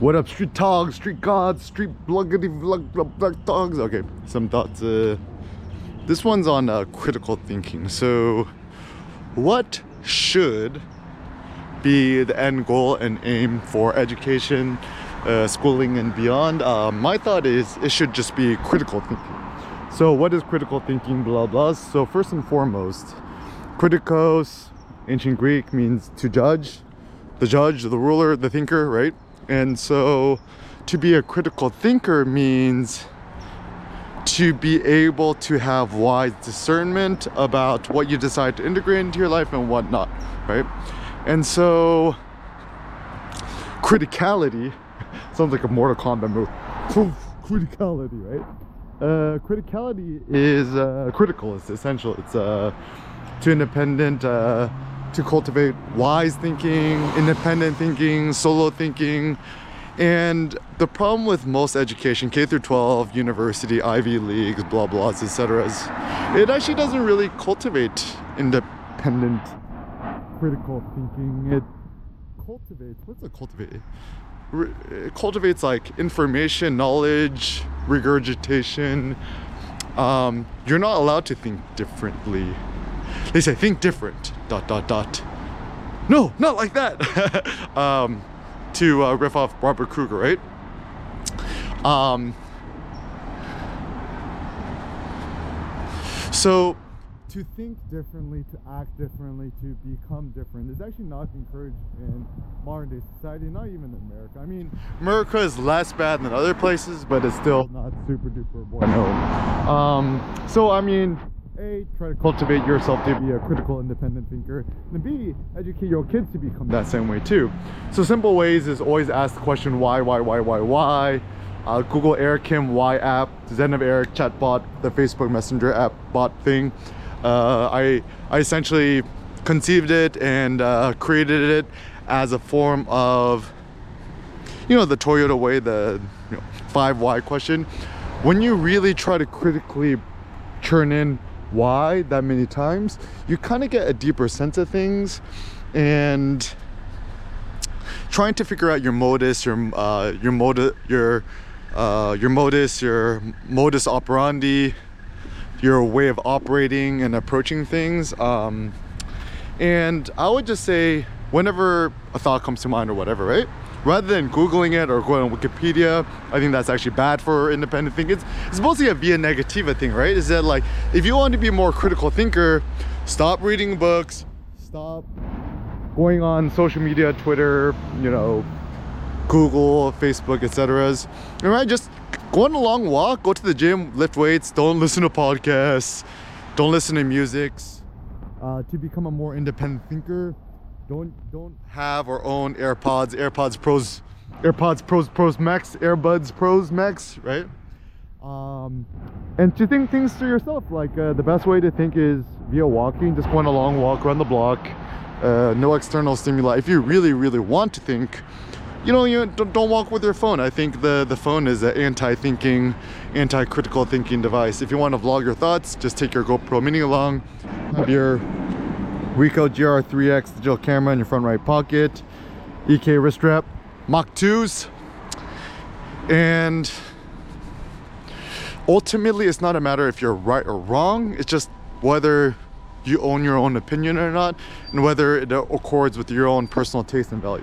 What up, street dogs, street gods, street bluggity blug blug blug dogs? Okay, some thoughts. Uh, this one's on uh, critical thinking. So, what should be the end goal and aim for education, uh, schooling, and beyond? Uh, my thought is it should just be critical thinking. So, what is critical thinking? Blah blah. So, first and foremost, criticos, ancient Greek means to judge, the judge, the ruler, the thinker, right? And so to be a critical thinker means to be able to have wise discernment about what you decide to integrate into your life and what not, right? And so criticality sounds like a Mortal Kombat move. criticality, right? Uh, criticality is uh, critical. It's essential. It's uh, to independent. To cultivate wise thinking, independent thinking, solo thinking. And the problem with most education, K through 12, university, Ivy Leagues, blah blahs, etc., is it actually doesn't really cultivate independent critical thinking. It cultivates what's it cultivate? It cultivates like information, knowledge, regurgitation. Um, you're not allowed to think differently they say think different dot dot dot no not like that um, to uh, riff off robert kruger right um, so to think differently, to act differently, to become different is actually not encouraged in modern day society, not even in America. I mean, America is less bad than other places, but it's still not super duper bueno. Um, so, I mean, a, try to cultivate yourself to be a critical, independent thinker, and B, educate your kids to become that same way too. So simple ways is always ask the question why, why, why, why, why. Uh, Google Eric Kim Y app, Zen of Eric chatbot, the Facebook Messenger app bot thing. Uh, I I essentially conceived it and uh, created it as a form of, you know, the Toyota way, the you know, five why question. When you really try to critically churn in why that many times, you kind of get a deeper sense of things and trying to figure out your modus, your uh, your motive, your uh, your modus, your modus operandi, your way of operating and approaching things. Um, and I would just say, whenever a thought comes to mind or whatever, right? rather than googling it or going on wikipedia i think that's actually bad for independent thinking it's, it's supposed to be a negativa thing right? Is that like if you want to be a more critical thinker stop reading books stop going on social media twitter you know google facebook etc all right just go on a long walk go to the gym lift weights don't listen to podcasts don't listen to musics. Uh, to become a more independent thinker don't don't have or own AirPods, AirPods Pros, AirPods Pros Pros Max, Airbuds Pros Max, right? Um, and to think things through yourself, like uh, the best way to think is via walking, just going a long walk around the block, uh, no external stimuli. If you really, really want to think, you know, you don't, don't walk with your phone. I think the the phone is an anti-thinking, anti-critical thinking device. If you want to vlog your thoughts, just take your GoPro Mini along, have your Ricoh GR3X digital camera in your front right pocket, EK wrist strap, Mach 2s, and ultimately it's not a matter if you're right or wrong, it's just whether you own your own opinion or not, and whether it accords with your own personal taste and value.